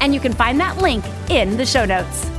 and you can find that link in the show notes.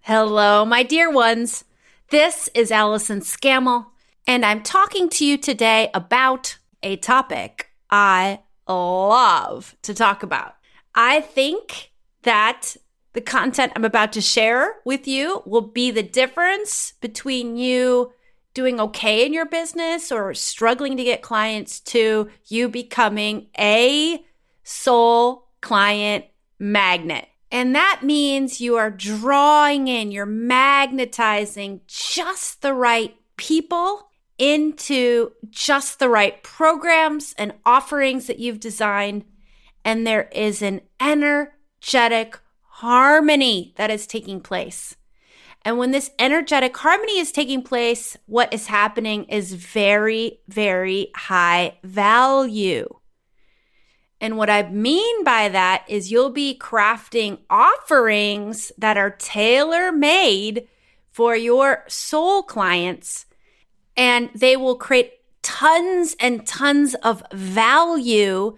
Hello, my dear ones. This is Allison Scammell, and I'm talking to you today about a topic I love to talk about. I think that the content I'm about to share with you will be the difference between you doing okay in your business or struggling to get clients to you becoming a soul client magnet. And that means you are drawing in, you're magnetizing just the right people into just the right programs and offerings that you've designed. And there is an energetic harmony that is taking place. And when this energetic harmony is taking place, what is happening is very, very high value. And what I mean by that is you'll be crafting offerings that are tailor made for your soul clients, and they will create tons and tons of value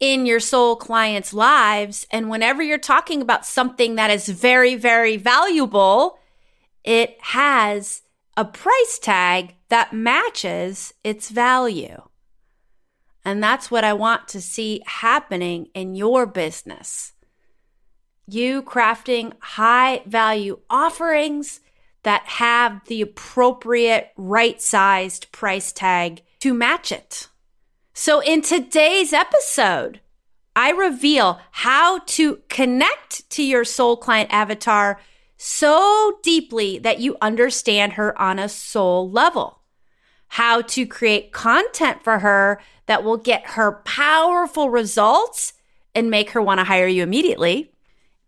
in your soul clients' lives. And whenever you're talking about something that is very, very valuable, it has a price tag that matches its value. And that's what I want to see happening in your business. You crafting high value offerings that have the appropriate right sized price tag to match it. So, in today's episode, I reveal how to connect to your soul client avatar so deeply that you understand her on a soul level how to create content for her that will get her powerful results and make her want to hire you immediately,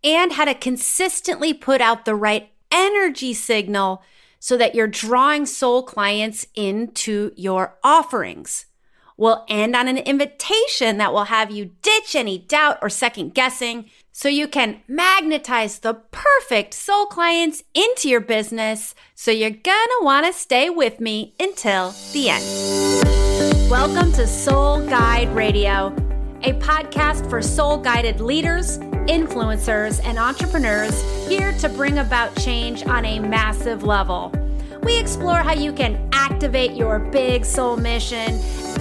and how to consistently put out the right energy signal so that you're drawing soul clients into your offerings. We'll end on an invitation that will have you ditch any doubt or second guessing so you can magnetize the perfect soul clients into your business. So you're gonna wanna stay with me until the end. Welcome to Soul Guide Radio, a podcast for soul guided leaders, influencers, and entrepreneurs here to bring about change on a massive level. We explore how you can activate your big soul mission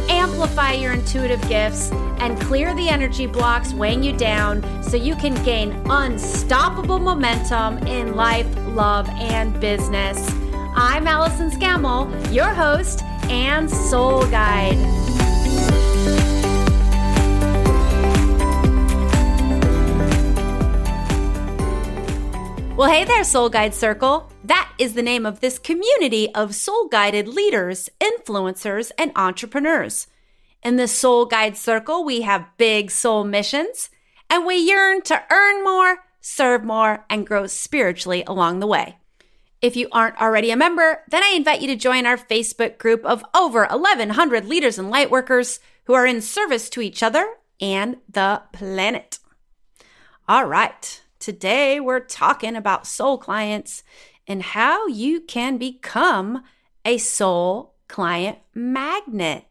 amplify your intuitive gifts, and clear the energy blocks weighing you down so you can gain unstoppable momentum in life, love, and business. I'm Allison Scammell, your host and soul guide. Well, hey there, Soul Guide Circle. That is the name of this community of soul guided leaders, influencers, and entrepreneurs. In the Soul Guide Circle, we have big soul missions, and we yearn to earn more, serve more, and grow spiritually along the way. If you aren't already a member, then I invite you to join our Facebook group of over 1,100 leaders and lightworkers who are in service to each other and the planet. All right. Today, we're talking about soul clients and how you can become a soul client magnet.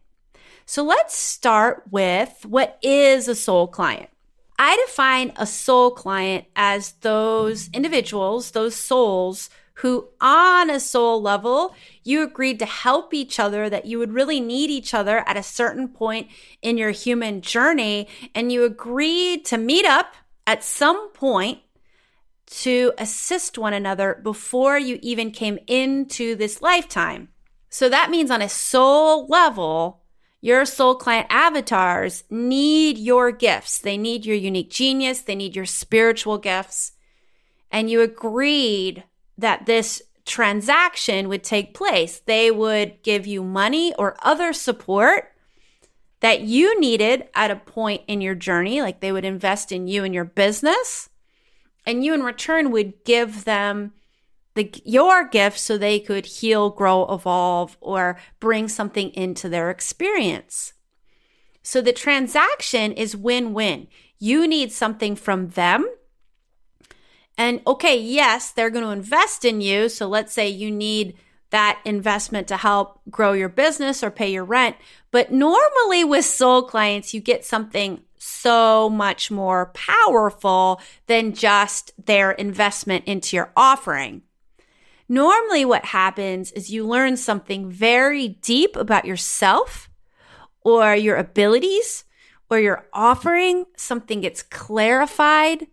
So let's start with what is a soul client? I define a soul client as those individuals, those souls who, on a soul level, you agreed to help each other, that you would really need each other at a certain point in your human journey. And you agreed to meet up at some point to assist one another before you even came into this lifetime. So that means on a soul level, your soul client avatars need your gifts. They need your unique genius. They need your spiritual gifts. And you agreed that this transaction would take place. They would give you money or other support that you needed at a point in your journey, like they would invest in you and your business And you in return would give them the your gift so they could heal, grow, evolve, or bring something into their experience. So the transaction is win-win. You need something from them. And okay, yes, they're going to invest in you. So let's say you need that investment to help grow your business or pay your rent. But normally with soul clients, you get something so much more powerful than just their investment into your offering. Normally, what happens is you learn something very deep about yourself or your abilities or your offering. Something gets clarified.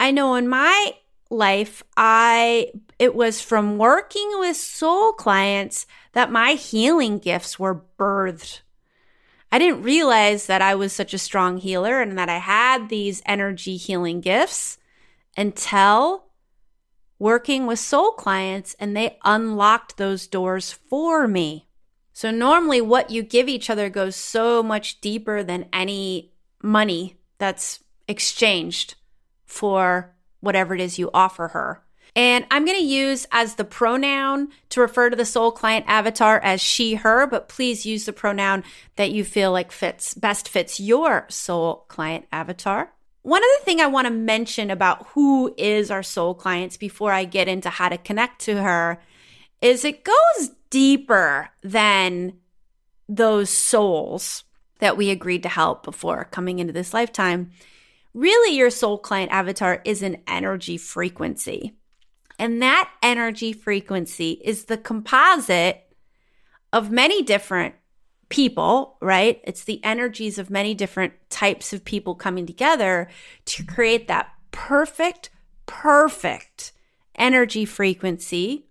I know in my life, I it was from working with soul clients that my healing gifts were birthed. I didn't realize that I was such a strong healer and that I had these energy healing gifts until working with soul clients and they unlocked those doors for me. So normally what you give each other goes so much deeper than any money that's exchanged for whatever it is you offer her. And I'm going to use as the pronoun to refer to the soul client avatar as she, her, but please use the pronoun that you feel like fits, best fits your soul client avatar. One other thing I want to mention about who is our soul clients before I get into how to connect to her is it goes deeper than those souls that we agreed to help before coming into this lifetime. Really, your soul client avatar is an energy frequency. And that energy frequency is the composite of many different people, right? It's the energies of many different types of people coming together to create that perfect, perfect energy frequency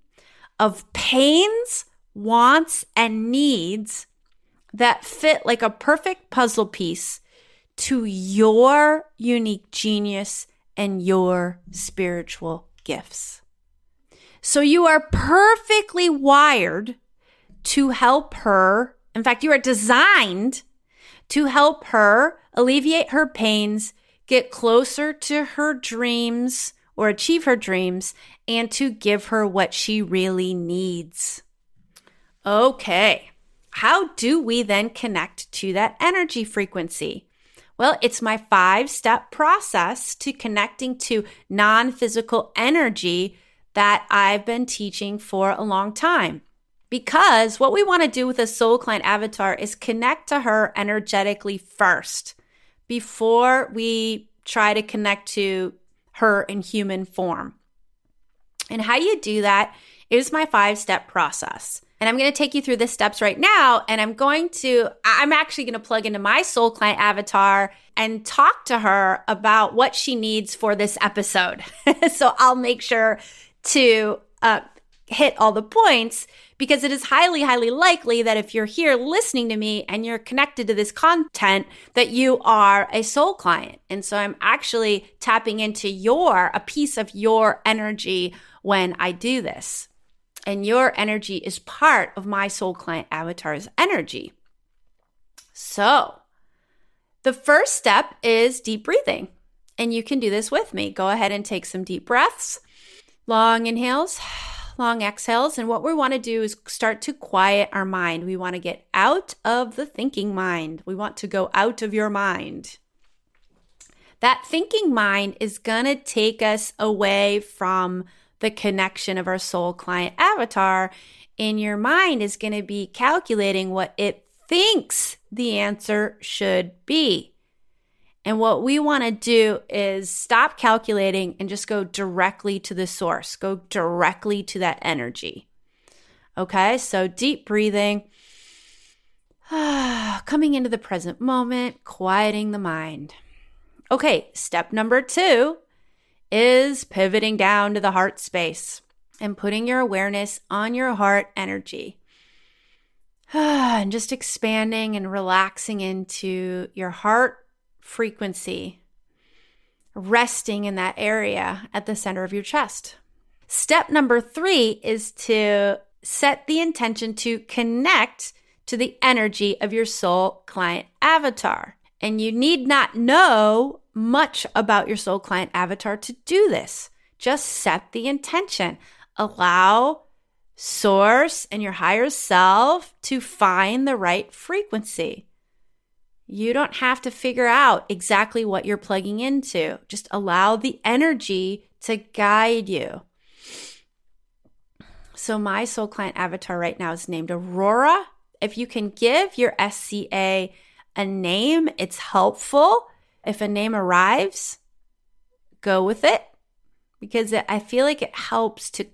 of pains, wants, and needs that fit like a perfect puzzle piece to your unique genius and your spiritual gifts. So you are perfectly wired to help her. In fact, you are designed to help her alleviate her pains, get closer to her dreams or achieve her dreams, and to give her what she really needs. Okay. How do we then connect to that energy frequency? Well, it's my five step process to connecting to non physical energy that I've been teaching for a long time. Because what we want to do with a soul client avatar is connect to her energetically first before we try to connect to her in human form. And how you do that is my five step process. And I'm going to take you through the steps right now. And I'm going to, I'm actually going to plug into my soul client avatar and talk to her about what she needs for this episode. so I'll make sure to uh, hit all the points because it is highly, highly likely that if you're here listening to me and you're connected to this content, that you are a soul client. And so I'm actually tapping into your, a piece of your energy when I do this and your energy is part of my soul client avatar's energy. So, the first step is deep breathing. And you can do this with me. Go ahead and take some deep breaths, long inhales, long exhales. And what we want to do is start to quiet our mind. We want to get out of the thinking mind. We want to go out of your mind. That thinking mind is going to take us away from the connection of our soul client avatar in your mind is going to be calculating what it thinks the answer should be. And what we want to do is stop calculating and just go directly to the source, go directly to that energy. Okay, so deep breathing, coming into the present moment, quieting the mind. Okay, step number two is pivoting down to the heart space and putting your awareness on your heart energy. and just expanding and relaxing into your heart frequency, resting in that area at the center of your chest. Step number three is to set the intention to connect to the energy of your soul client avatar. And you need not know much about your soul client avatar to do this. Just set the intention. Allow source and your higher self to find the right frequency. You don't have to figure out exactly what you're plugging into. Just allow the energy to guide you. So, my soul client avatar right now is named Aurora. If you can give your SCA a name, it's helpful. If a name arrives, go with it because I feel like it helps to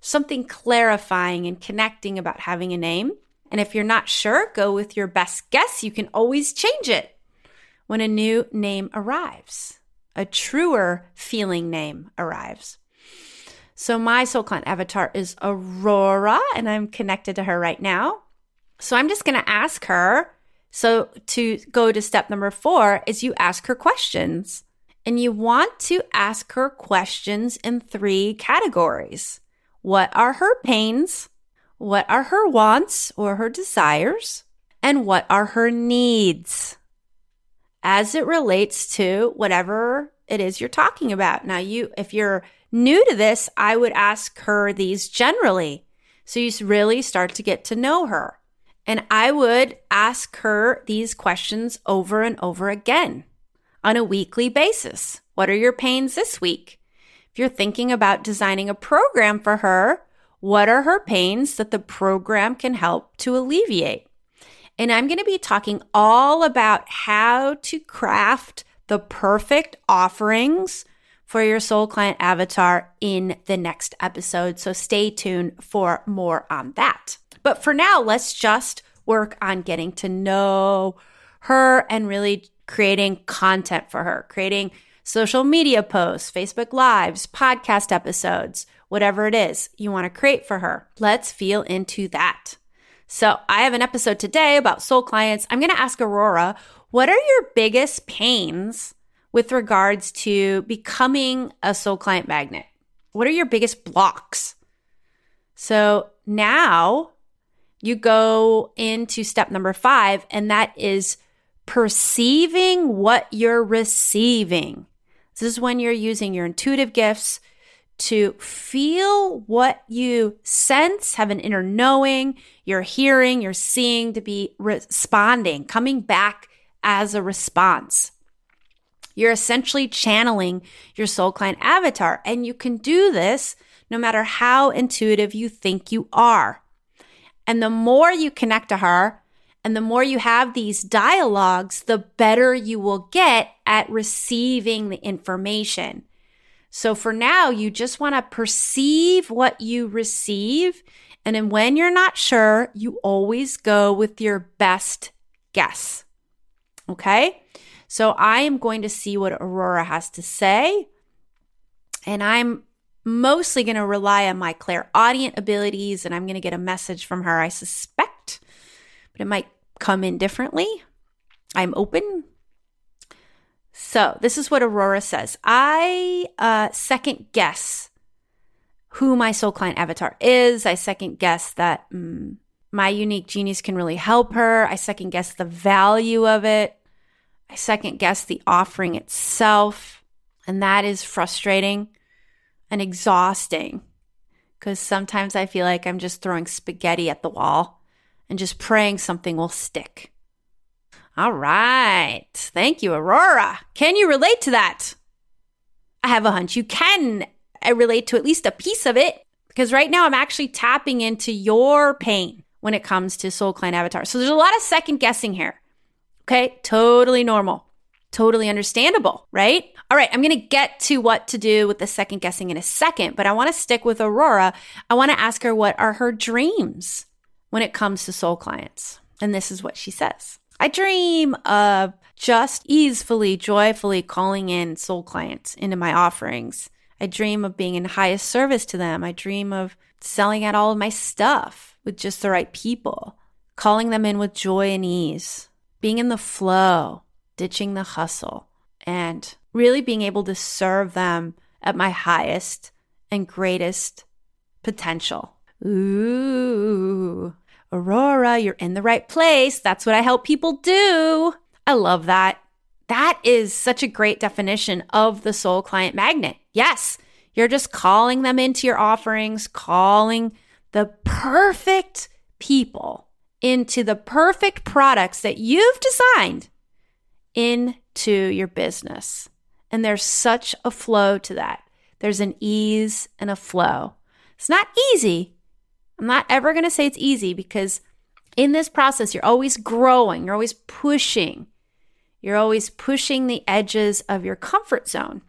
something clarifying and connecting about having a name. And if you're not sure, go with your best guess. You can always change it when a new name arrives, a truer feeling name arrives. So my soul client avatar is Aurora, and I'm connected to her right now. So I'm just going to ask her. So to go to step number four is you ask her questions. And you want to ask her questions in three categories. What are her pains? What are her wants or her desires? And what are her needs as it relates to whatever it is you're talking about? Now, you, if you're new to this, I would ask her these generally. So you really start to get to know her. And I would ask her these questions over and over again on a weekly basis. What are your pains this week? If you're thinking about designing a program for her, what are her pains that the program can help to alleviate? And I'm going to be talking all about how to craft the perfect offerings for your soul client avatar in the next episode. So stay tuned for more on that. But for now, let's just work on getting to know her and really creating content for her, creating social media posts, Facebook Lives, podcast episodes, whatever it is you want to create for her. Let's feel into that. So, I have an episode today about soul clients. I'm going to ask Aurora, what are your biggest pains with regards to becoming a soul client magnet? What are your biggest blocks? So, now you go into step number five, and that is perceiving what you're receiving. This is when you're using your intuitive gifts to feel what you sense, have an inner knowing, you're hearing, you're seeing, to be responding, coming back as a response. You're essentially channeling your soul client avatar, and you can do this no matter how intuitive you think you are. And the more you connect to her, and the more you have these dialogues, the better you will get at receiving the information. So for now, you just want to perceive what you receive. And then when you're not sure, you always go with your best guess. Okay. So I am going to see what Aurora has to say. And I'm mostly going to rely on my clairaudient abilities and I'm going to get a message from her, I suspect. But it might come in differently. I'm open. So, this is what Aurora says I uh, second guess who my soul client avatar is. I second guess that mm, my unique genius can really help her. I second guess the value of it. I second guess the offering itself. And that is frustrating and exhausting because sometimes I feel like I'm just throwing spaghetti at the wall and just praying something will stick. All right. Thank you, Aurora. Can you relate to that? I have a hunch you can I relate to at least a piece of it because right now I'm actually tapping into your pain when it comes to soul client avatar. So there's a lot of second guessing here. Okay. Totally normal. Totally understandable, right? All right. I'm going to get to what to do with the second guessing in a second, but I want to stick with Aurora. I want to ask her what are her dreams? when it comes to soul clients. And this is what she says I dream of just easily, joyfully calling in soul clients into my offerings. I dream of being in highest service to them. I dream of selling out all of my stuff with just the right people, calling them in with joy and ease, being in the flow, ditching the hustle, and really being able to serve them at my highest and greatest potential. Ooh, Aurora, you're in the right place. That's what I help people do. I love that. That is such a great definition of the soul client magnet. Yes, you're just calling them into your offerings, calling the perfect people into the perfect products that you've designed into your business. And there's such a flow to that. There's an ease and a flow. It's not easy. I'm not ever going to say it's easy because in this process, you're always growing, you're always pushing, you're always pushing the edges of your comfort zone.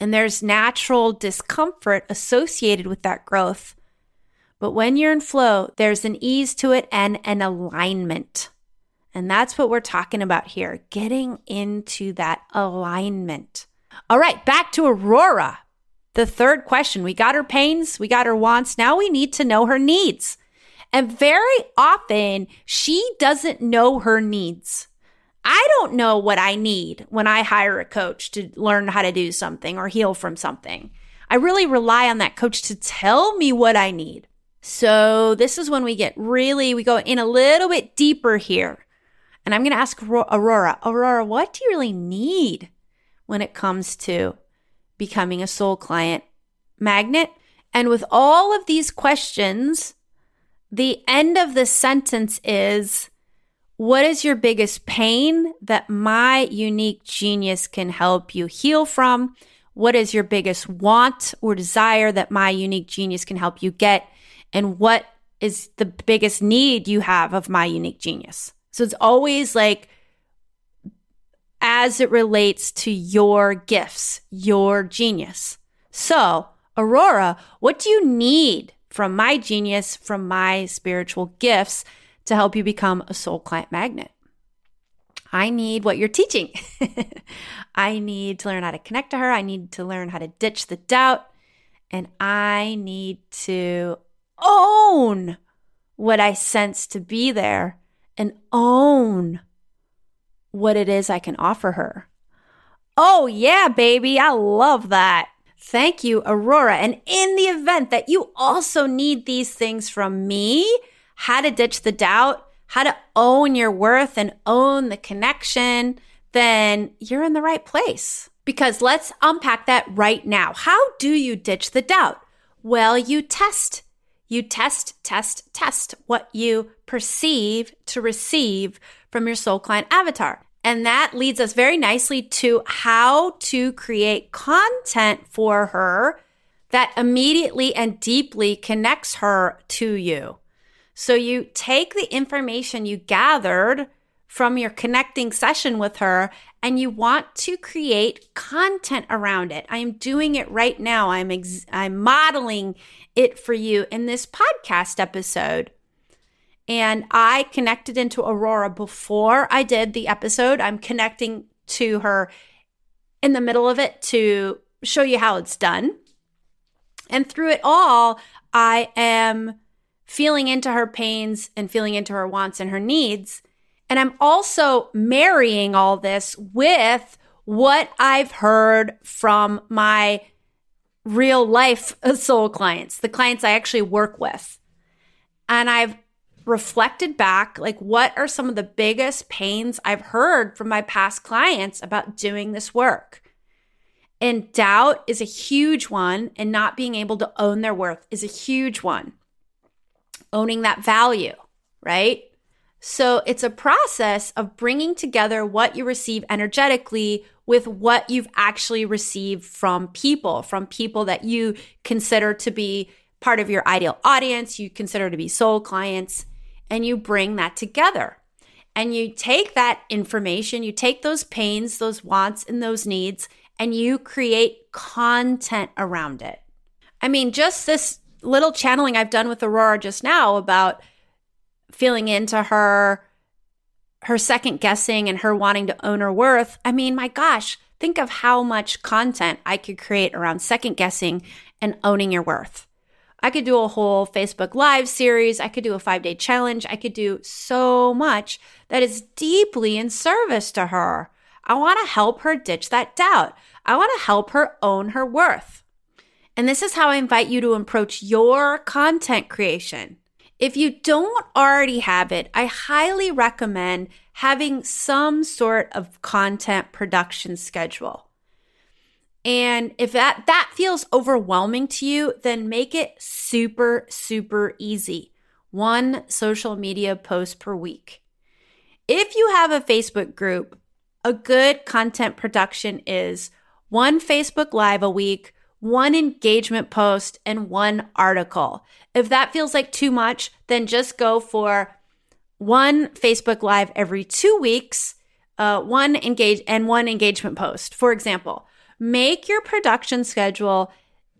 And there's natural discomfort associated with that growth. But when you're in flow, there's an ease to it and an alignment. And that's what we're talking about here getting into that alignment. All right, back to Aurora. The third question we got her pains, we got her wants. Now we need to know her needs. And very often she doesn't know her needs. I don't know what I need when I hire a coach to learn how to do something or heal from something. I really rely on that coach to tell me what I need. So this is when we get really, we go in a little bit deeper here. And I'm going to ask Aurora, Aurora, what do you really need when it comes to becoming a soul client magnet? And with all of these questions, the end of the sentence is What is your biggest pain that my unique genius can help you heal from? What is your biggest want or desire that my unique genius can help you get? And what is the biggest need you have of my unique genius? So it's always like, as it relates to your gifts, your genius. So, Aurora, what do you need from my genius, from my spiritual gifts to help you become a soul client magnet. I need what you're teaching. I need to learn how to connect to her. I need to learn how to ditch the doubt. And I need to own what I sense to be there and own what it is I can offer her. Oh, yeah, baby. I love that. Thank you, Aurora. And in the event that you also need these things from me, how to ditch the doubt, how to own your worth and own the connection, then you're in the right place. Because let's unpack that right now. How do you ditch the doubt? Well, you test. You test, test, test what you perceive to receive from your soul client avatar. And that leads us very nicely to how to create content for her that immediately and deeply connects her to you. So you take the information you gathered from your connecting session with her and you want to create content around it. I am doing it right now. I'm ex- I'm modeling it for you in this podcast episode. And I connected into Aurora before I did the episode. I'm connecting to her in the middle of it to show you how it's done. And through it all, I am feeling into her pains and feeling into her wants and her needs. And I'm also marrying all this with what I've heard from my real life soul clients, the clients I actually work with. And I've reflected back like what are some of the biggest pains I've heard from my past clients about doing this work. And doubt is a huge one, and not being able to own their worth is a huge one. Owning that value, right? So it's a process of bringing together what you receive energetically with what you've actually received from people, from people that you consider to be part of your ideal audience, you consider to be soul clients and you bring that together. And you take that information, you take those pains, those wants, and those needs, and you create content around it. I mean, just this little channeling I've done with Aurora just now about feeling into her, her second guessing, and her wanting to own her worth. I mean, my gosh, think of how much content I could create around second guessing and owning your worth. I could do a whole Facebook Live series. I could do a five day challenge. I could do so much that is deeply in service to her. I want to help her ditch that doubt. I want to help her own her worth. And this is how I invite you to approach your content creation If you don't already have it, I highly recommend having some sort of content production schedule. And if that that feels overwhelming to you, then make it super super easy. One social media post per week. If you have a Facebook group, a good content production is one Facebook live a week, one engagement post, and one article. If that feels like too much, then just go for one Facebook live every two weeks, uh, one engage and one engagement post. For example, make your production schedule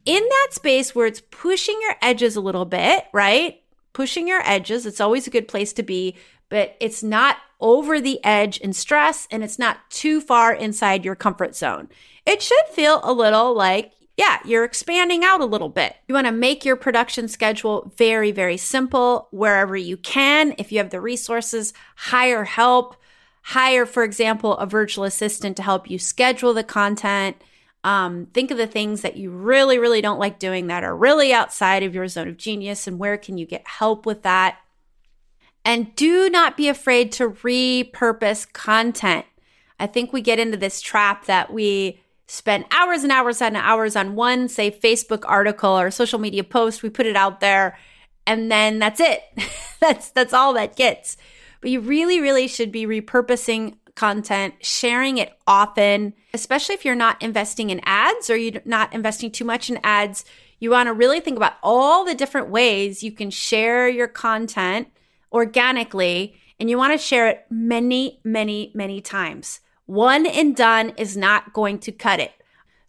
in that space where it's pushing your edges a little bit, right? Pushing your edges. It's always a good place to be, but it's not over the edge in stress and it's not too far inside your comfort zone. It should feel a little like, yeah, you're expanding out a little bit. You want to make your production schedule very, very simple wherever you can. If you have the resources, hire help. Hire, for example, a virtual assistant to help you schedule the content. Um, think of the things that you really, really don't like doing that are really outside of your zone of genius and where can you get help with that. And do not be afraid to repurpose content. I think we get into this trap that we spend hours and hours and hours on one, say, Facebook article or social media post. We put it out there and then that's it. that's, that's all that gets. But you really, really should be repurposing content, sharing it often, especially if you're not investing in ads or you're not investing too much in ads. You want to really think about all the different ways you can share your content organically and you want to share it many, many, many times. One and done is not going to cut it.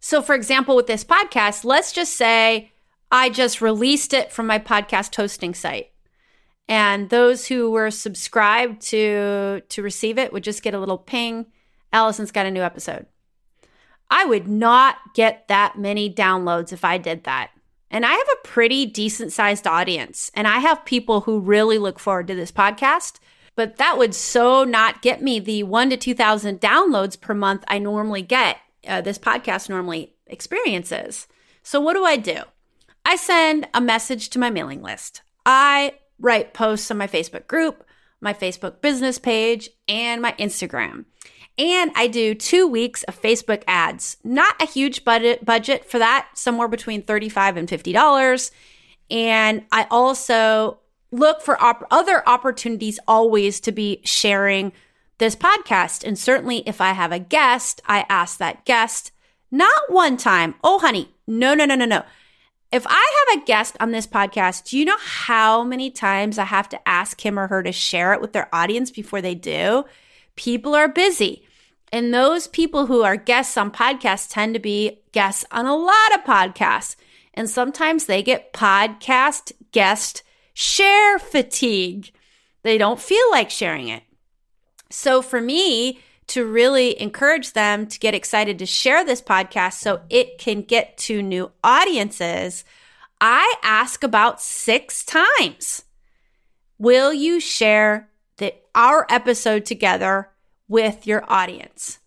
So, for example, with this podcast, let's just say I just released it from my podcast hosting site. And those who were subscribed to to receive it would just get a little ping. Allison's got a new episode. I would not get that many downloads if I did that. And I have a pretty decent sized audience, and I have people who really look forward to this podcast. But that would so not get me the one to 2,000 downloads per month I normally get, uh, this podcast normally experiences. So, what do I do? I send a message to my mailing list. I write posts on my Facebook group, my Facebook business page, and my Instagram. And I do two weeks of Facebook ads. Not a huge budget budget for that, somewhere between 35 and $50. And I also look for op- other opportunities always to be sharing this podcast. And certainly if I have a guest, I ask that guest, not one time, oh, honey, no, no, no, no, no. If I have a guest on this podcast, do you know how many times I have to ask him or her to share it with their audience before they do? People are busy. And those people who are guests on podcasts tend to be guests on a lot of podcasts. And sometimes they get podcast guest share fatigue. They don't feel like sharing it. So for me, to really encourage them to get excited to share this podcast so it can get to new audiences, I ask about six times. Will you share the, our episode together with your audience.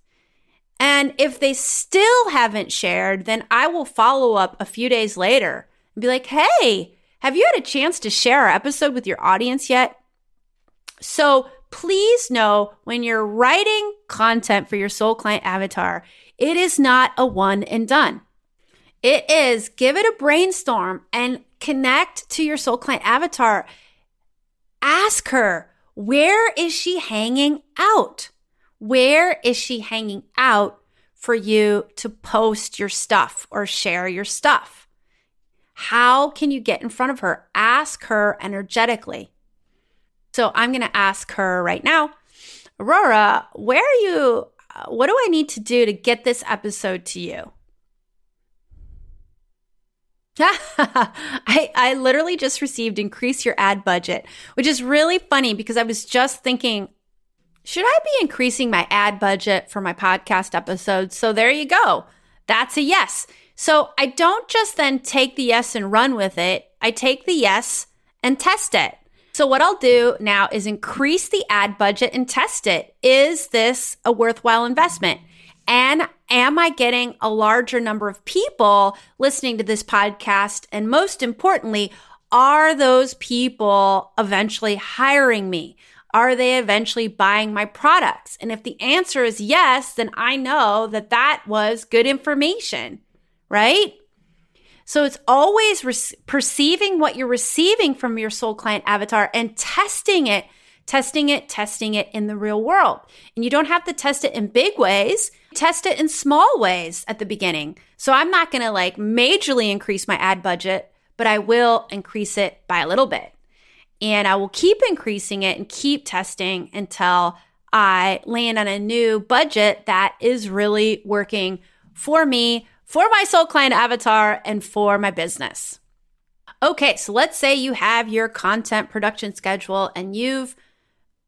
And if they still haven't shared, then I will follow up a few days later and be like, hey, have you had a chance to share our episode with your audience yet? So please know when you're writing content for your soul client avatar, it is not a one and done. It is give it a brainstorm and connect to your soul client avatar. Ask her, where is she hanging out? Where is she hanging out for you to post your stuff or share your stuff? How can you get in front of her? Ask her energetically. So I'm going to ask her right now, Aurora, where are you? Uh, what do I need to do to get this episode to you? I, I literally just received increase your ad budget, which is really funny because I was just thinking, should I be increasing my ad budget for my podcast episodes? So there you go. That's a yes. So I don't just then take the yes and run with it. I take the yes and test it. So what I'll do now is increase the ad budget and test it. Is this a worthwhile investment? And am I getting a larger number of people listening to this podcast? And most importantly, are those people eventually hiring me? Are they eventually buying my products? And if the answer is yes, then I know that that was good information, right? So it's always re- perceiving what you're receiving from your soul client avatar and testing it, testing it, testing it in the real world. And you don't have to test it in big ways. Test it in small ways at the beginning. So I'm not going to like majorly increase my ad budget, but I will increase it by a little bit. And I will keep increasing it and keep testing until I land on a new budget that is really working for me, for my soul client avatar, and for my business. Okay, so let's say you have your content production schedule and you've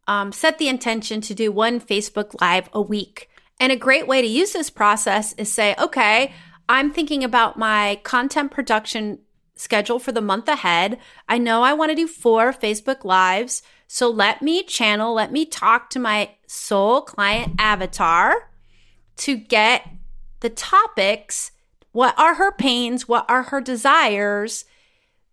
um, set the intention to do one Facebook Live a week. And a great way to use this process is say, okay, I'm thinking about my content production schedule for the month ahead. I know I want to do four Facebook Lives. So let me channel, let me talk to my soul client avatar to get the topics. What are her pains? What are her desires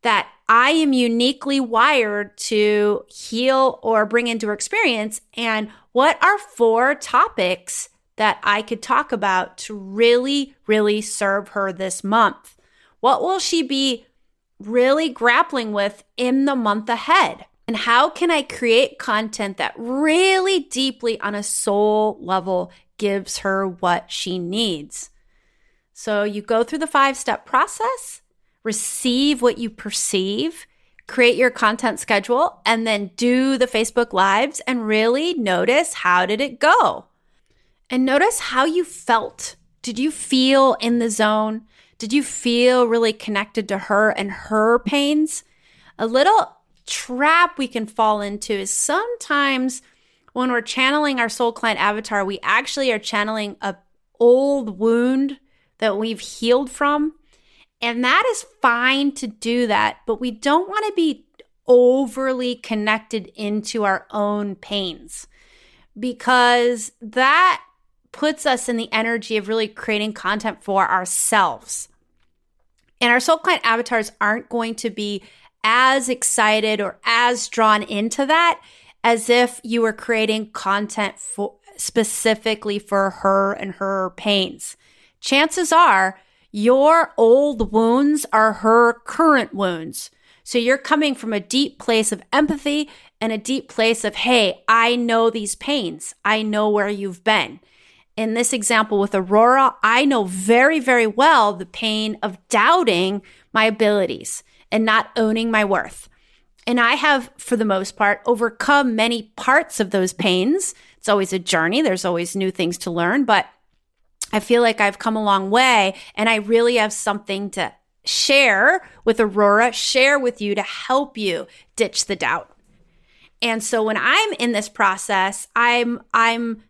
that I am uniquely wired to heal or bring into her experience? And what are four topics that I could talk about to really, really serve her this month? What will she be really grappling with in the month ahead. And how can I create content that really deeply on a soul level gives her what she needs? So you go through the five step process, receive what you perceive, create your content schedule, and then do the Facebook lives and really notice how did it go? And notice how you felt. Did you feel in the zone? Did you feel really connected to her and her pains? A little trap we can fall into is sometimes when we're channeling our soul client avatar, we actually are channeling a old wound that we've healed from. And that is fine to do that, but we don't want to be overly connected into our own pains because that puts us in the energy of really creating content for ourselves. And our soul client avatars aren't going to be as excited or as drawn into that as if you were creating content for specifically for her and her pains. Chances are your old wounds are her current wounds. So you're coming from a deep place of empathy and a deep place of, hey, I know these pains. I know where you've been in this example with Aurora, I know very, very well the pain of doubting my abilities and not owning my worth. And I have, for the most part, overcome many parts of those pains. It's always a journey. There's always new things to learn, but I feel like I've come a long way and I really have something to share with Aurora, share with you to help you ditch the doubt. And so when I'm in this process, I'm, I'm,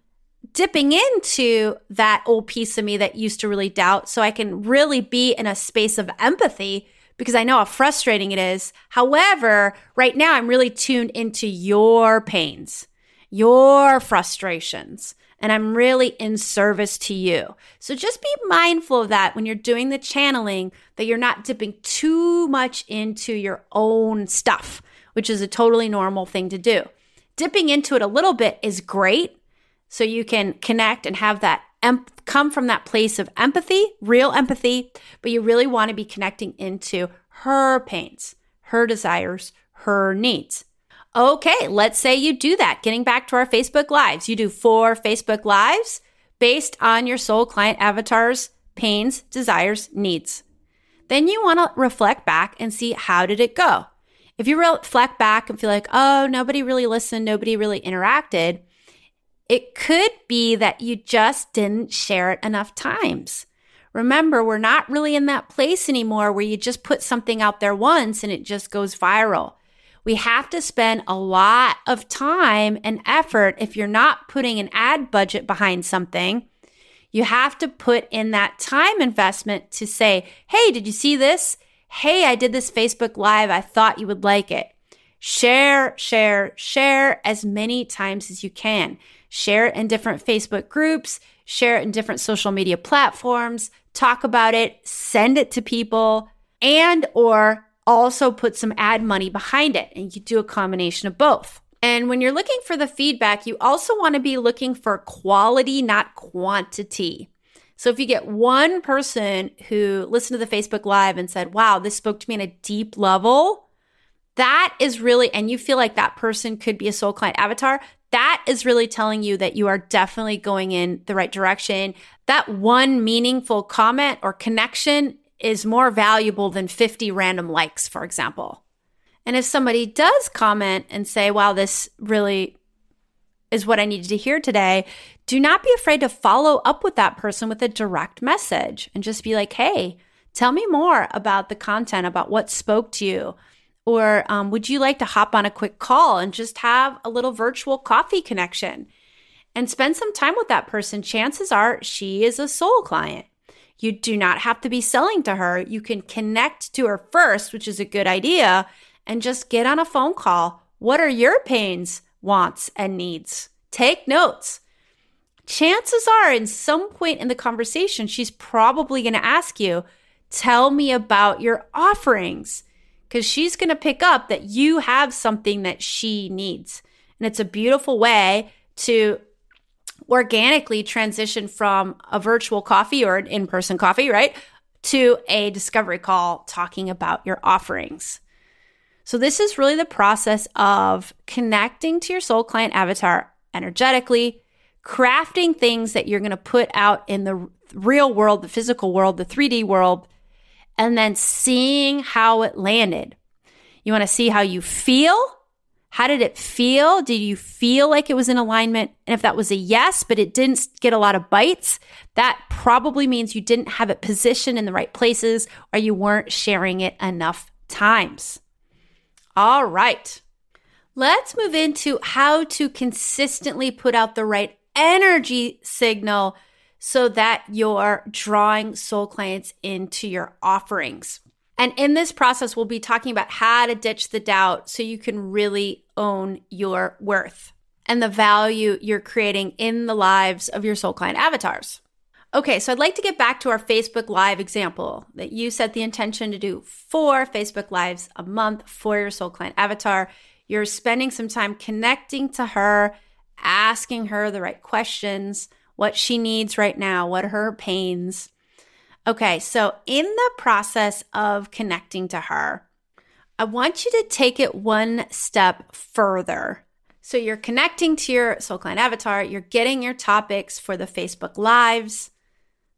dipping into that old piece of me that used to really doubt so I can really be in a space of empathy because I know how frustrating it is. However, right now I'm really tuned into your pains, your frustrations, and I'm really in service to you. So just be mindful of that when you're doing the channeling, that you're not dipping too much into your own stuff, which is a totally normal thing to do. Dipping into it a little bit is great so you can connect and have that em- come from that place of empathy, real empathy, but you really want to be connecting into her pains, her desires, her needs. Okay, let's say you do that. Getting back to our Facebook Lives, you do four Facebook Lives based on your soul client avatar's pains, desires, needs. Then you want to reflect back and see how did it go? If you reflect back and feel like, oh, nobody really listened, nobody really interacted, it could be that you just didn't share it enough times. Remember, we're not really in that place anymore where you just put something out there once and it just goes viral. We have to spend a lot of time and effort if you're not putting an ad budget behind something. You have to put in that time investment to say, Hey, did you see this? Hey, I did this Facebook Live. I thought you would like it. Share, share, share as many times as you can share it in different Facebook groups, share it in different social media platforms, talk about it, send it to people, and or also put some ad money behind it and you do a combination of both. And when you're looking for the feedback, you also want to be looking for quality, not quantity. So if you get one person who listened to the Facebook Live and said, wow, this spoke to me on a deep level, that is really, and you feel like that person could be a soul client avatar, that is really telling you that you are definitely going in the right direction. That one meaningful comment or connection is more valuable than 50 random likes, for example. And if somebody does comment and say, wow, this really is what I needed to hear today, do not be afraid to follow up with that person with a direct message and just be like, hey, tell me more about the content, about what spoke to you. Or um, would you like to hop on a quick call and just have a little virtual coffee connection and spend some time with that person? Chances are she is a soul client. You do not have to be selling to her. You can connect to her first, which is a good idea, and just get on a phone call. What are your pains, wants, and needs? Take notes. Chances are, in some point in the conversation, she's probably going to ask you, Tell me about your offerings. Because she's going to pick up that you have something that she needs. And it's a beautiful way to organically transition from a virtual coffee or an in person coffee, right? To a discovery call talking about your offerings. So, this is really the process of connecting to your soul client avatar energetically, crafting things that you're going to put out in the real world, the physical world, the 3D world, and then seeing how it landed. You want to see how you feel. How did it feel? Did you feel like it was in alignment? And if that was a yes, but it didn't get a lot of bites, that probably means you didn't have it positioned in the right places or you weren't sharing it enough times. All right. Let's move into how to consistently put out the right energy signal so that you're drawing soul clients into your offerings. And in this process, we'll be talking about how to ditch the doubt so you can really own your worth and the value you're creating in the lives of your soul client avatars. Okay, so I'd like to get back to our Facebook Live example that you set the intention to do four Facebook Lives a month for your soul client avatar. You're spending some time connecting to her, asking her the right questions, what she needs right now, what are her pains. Okay, so in the process of connecting to her, I want you to take it one step further. So you're connecting to your soul client avatar, you're getting your topics for the Facebook Lives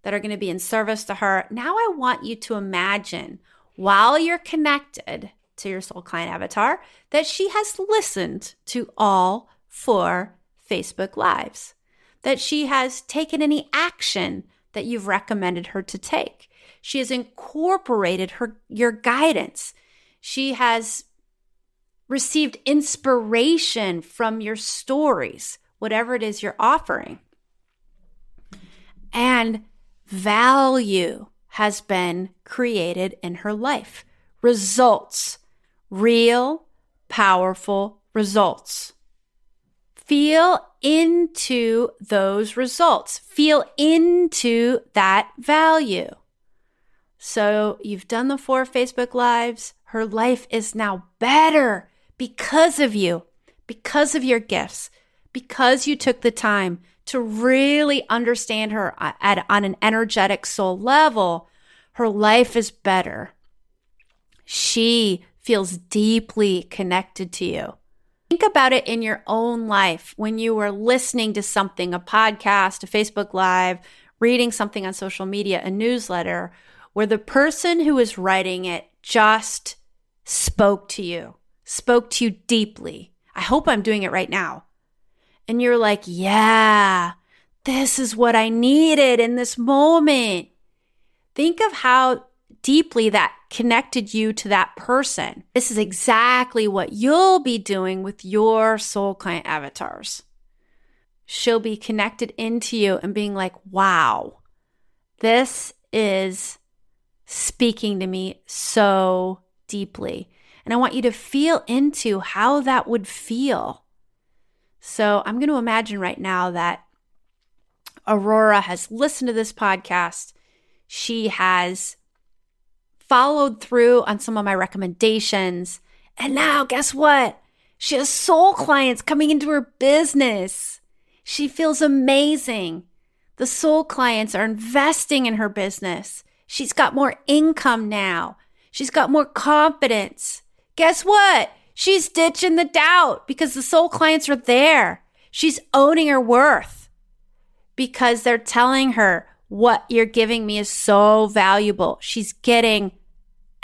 that are going to be in service to her. Now I want you to imagine while you're connected to your soul client avatar that she has listened to all four Facebook Lives, that she has taken any action that you've recommended her to take. She has incorporated her your guidance. She has received inspiration from your stories, whatever it is you're offering. And value has been created in her life. Results, real, powerful results. Feel into those results, feel into that value. So you've done the four Facebook Lives. Her life is now better because of you, because of your gifts, because you took the time to really understand her at, on an energetic soul level, her life is better. She feels deeply connected to you. Think about it in your own life when you were listening to something, a podcast, a Facebook Live, reading something on social media, a newsletter, where the person who is writing it just spoke to you, spoke to you deeply. I hope I'm doing it right now and you're like, yeah, this is what I needed in this moment. Think of how deeply that connected you to that person. This is exactly what you'll be doing with your soul client avatars. She'll be connected into you and being like, wow, this is speaking to me so deeply. And I want you to feel into how that would feel so I'm going to imagine right now that Aurora has listened to this podcast. She has followed through on some of my recommendations. And now, guess what? She has soul clients coming into her business. She feels amazing. The soul clients are investing in her business. She's got more income now. She's got more confidence. Guess what? She's ditching the doubt because the soul clients are there. She's owning her worth because they're telling her what you're giving me is so valuable. She's getting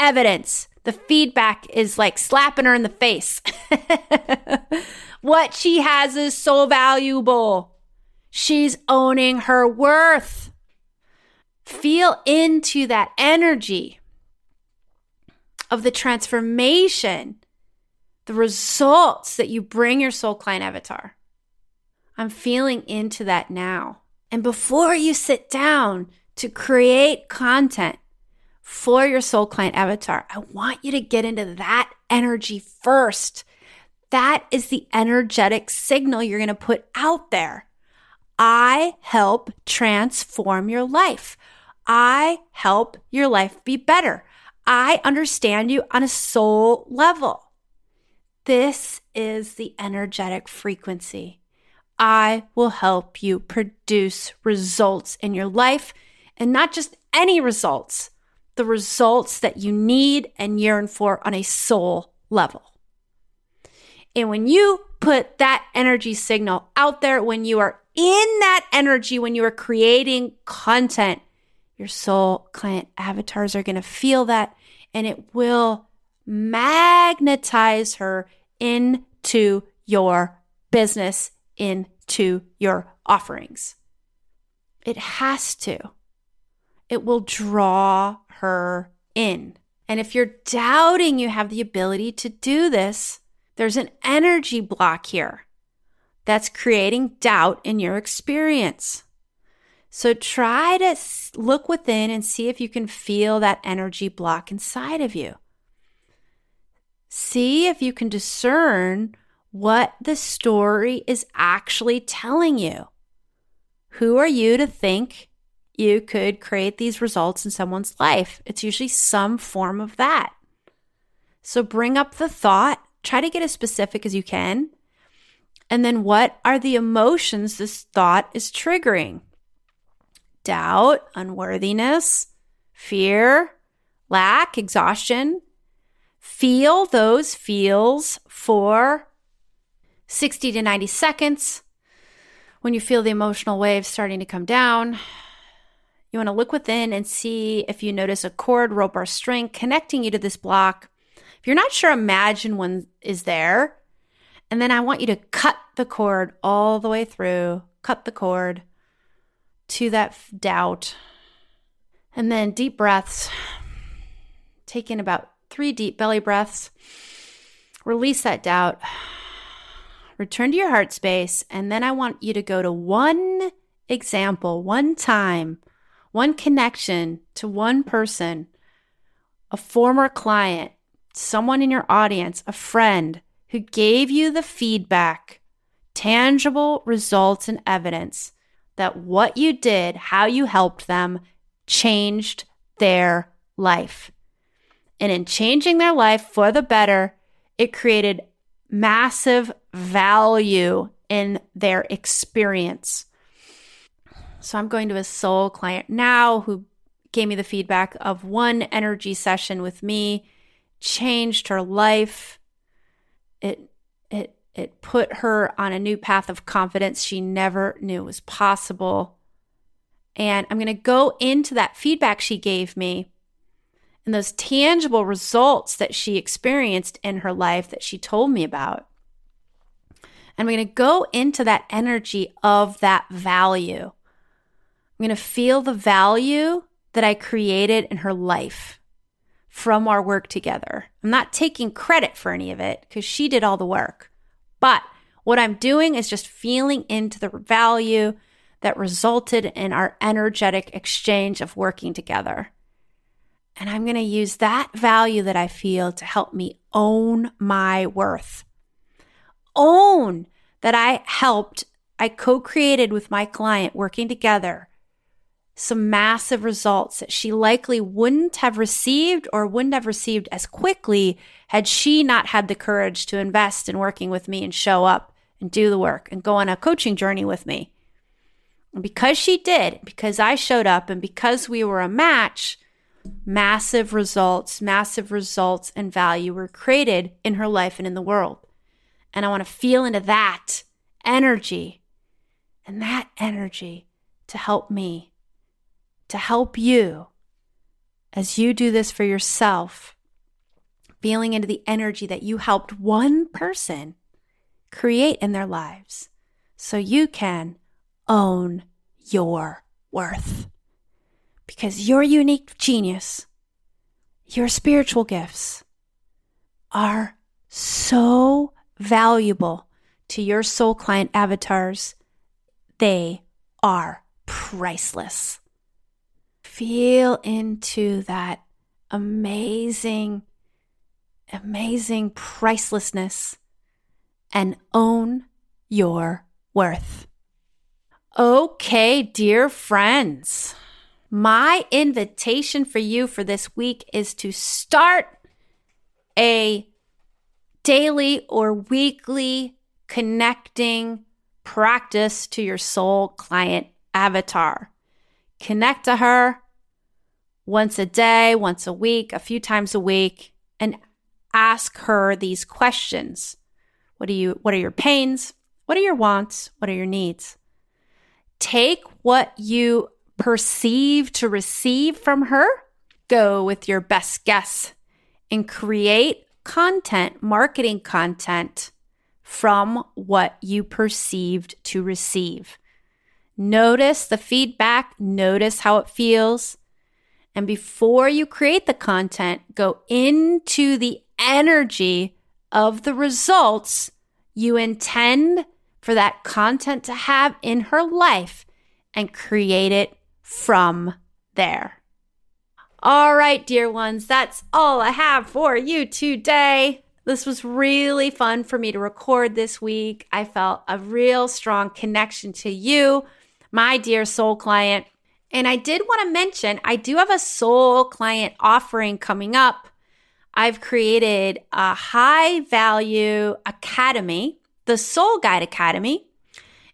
evidence. The feedback is like slapping her in the face. what she has is so valuable. She's owning her worth. Feel into that energy of the transformation, the results that you bring your soul client avatar. I'm feeling into that now. And before you sit down to create content for your soul client avatar, I want you to get into that energy first. That is the energetic signal you're going to put out there. I help transform your life. I help your life be better. I understand you on a soul level. This is the energetic frequency. I will help you produce results in your life and not just any results, the results that you need and yearn for on a soul level. And when you put that energy signal out there, when you are in that energy, when you are creating content, your soul client avatars are going to feel that and it will magnetize her into your business into your offerings. It has to. It will draw her in. And if you're doubting you have the ability to do this, there's an energy block here that's creating doubt in your experience. So try to look within and see if you can feel that energy block inside of you. See if you can discern what the story is actually telling you. Who are you to think you could create these results in someone's life? It's usually some form of that. So bring up the thought, try to get as specific as you can. And then what are the emotions this thought is triggering? Doubt, unworthiness, fear, lack, exhaustion. Feel those feels for 60 to 90 seconds. When you feel the emotional waves starting to come down, you want to look within and see if you notice a cord, rope, or string connecting you to this block. If you're not sure, imagine one is there. And then I want you to cut the cord all the way through, cut the cord to that doubt. And then deep breaths. Take in about three deep belly breaths. Release that doubt return to your heart space, and then I want you to go to one example, one time, one connection to one person, a former client, someone in your audience, a friend who gave you the feedback, tangible results and evidence that what you did, how you helped them, changed their life. And in changing their life for the better, it created massive value in their experience. So I'm going to a soul client now who gave me the feedback of one energy session with me changed her life. It it it put her on a new path of confidence she never knew was possible. And I'm going to go into that feedback she gave me and those tangible results that she experienced in her life that she told me about. And I'm going to go into that energy of that value. I'm going to feel the value that I created in her life from our work together. I'm not taking credit for any of it because she did all the work. But what I'm doing is just feeling into the value that resulted in our energetic exchange of working together. And I'm going to use that value that I feel to help me own my worth. Own that I helped, I co created with my client working together some massive results that she likely wouldn't have received or wouldn't have received as quickly had she not had the courage to invest in working with me and show up and do the work and go on a coaching journey with me. And because she did, because I showed up and because we were a match, massive results, massive results and value were created in her life and in the world. And I want to feel into that energy and that energy to help me, to help you as you do this for yourself, feeling into the energy that you helped one person create in their lives so you can own your worth. Because your unique genius, your spiritual gifts are so valuable to your soul client avatars. They are priceless. Feel into that amazing, amazing pricelessness and own your worth. Okay, dear friends, my invitation for you for this week is to start a daily or weekly connecting practice to your soul client avatar. Connect to her once a day, once a week, a few times a week, and ask her these questions. What do you what are your pains? What are your wants? What are your needs? Take what you perceive to receive from her, go with your best guess, and create content, marketing content from what you perceived to receive. Notice the feedback, notice how it feels. And before you create the content, go into the energy of the results you intend for that content to have in her life and create it from there. All right, dear ones, that's all I have for you today. This was really fun for me to record this week. I felt a real strong connection to you, my dear soul client. And I did want to mention I do have a soul client offering coming up. I've created a high value academy, the Soul Guide Academy.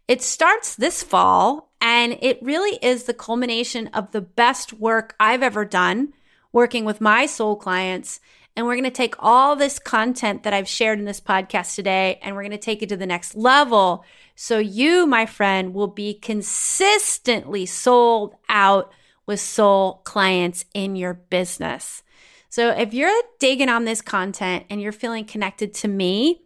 It starts this fall and it really is the culmination of the best work I've ever done working with my soul clients. And we're going to take all this content that I've shared in this podcast today and we're going to take it to the next level. So you, my friend, will be consistently sold out with soul clients in your business. So if you're digging on this content and you're feeling connected to me,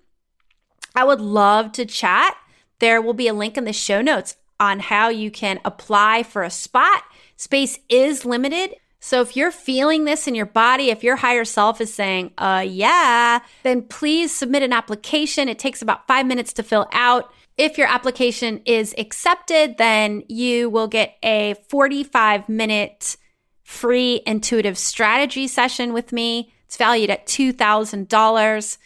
I would love to chat. There will be a link in the show notes on how you can apply for a spot. Space is limited. So if you're feeling this in your body, if your higher self is saying, uh, yeah, then please submit an application. It takes about five minutes to fill out. If your application is accepted, then you will get a 45 minute free intuitive strategy session with me. It's valued at $2,000.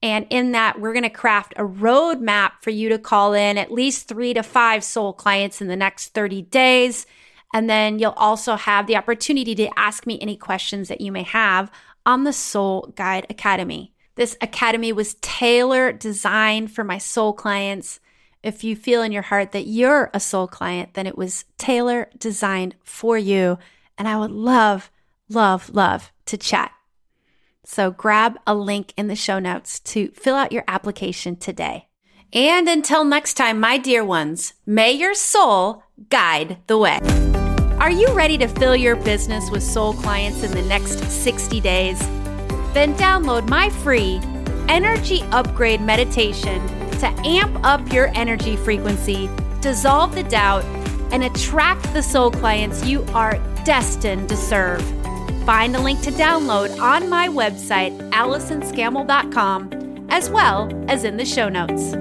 And in that, we're going to craft a roadmap for you to call in at least three to five soul clients in the next 30 days. And then you'll also have the opportunity to ask me any questions that you may have on the Soul Guide Academy. This academy was tailor designed for my soul clients. If you feel in your heart that you're a soul client, then it was tailor designed for you. And I would love, love, love to chat. So grab a link in the show notes to fill out your application today. And until next time, my dear ones, may your soul guide the way. Are you ready to fill your business with soul clients in the next 60 days? Then download my free energy upgrade meditation to amp up your energy frequency, dissolve the doubt, and attract the soul clients you are destined to serve. Find a link to download on my website, AllisonScammell.com, as well as in the show notes.